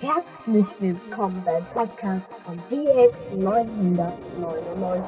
Herzlich willkommen beim Podcast von DX 999.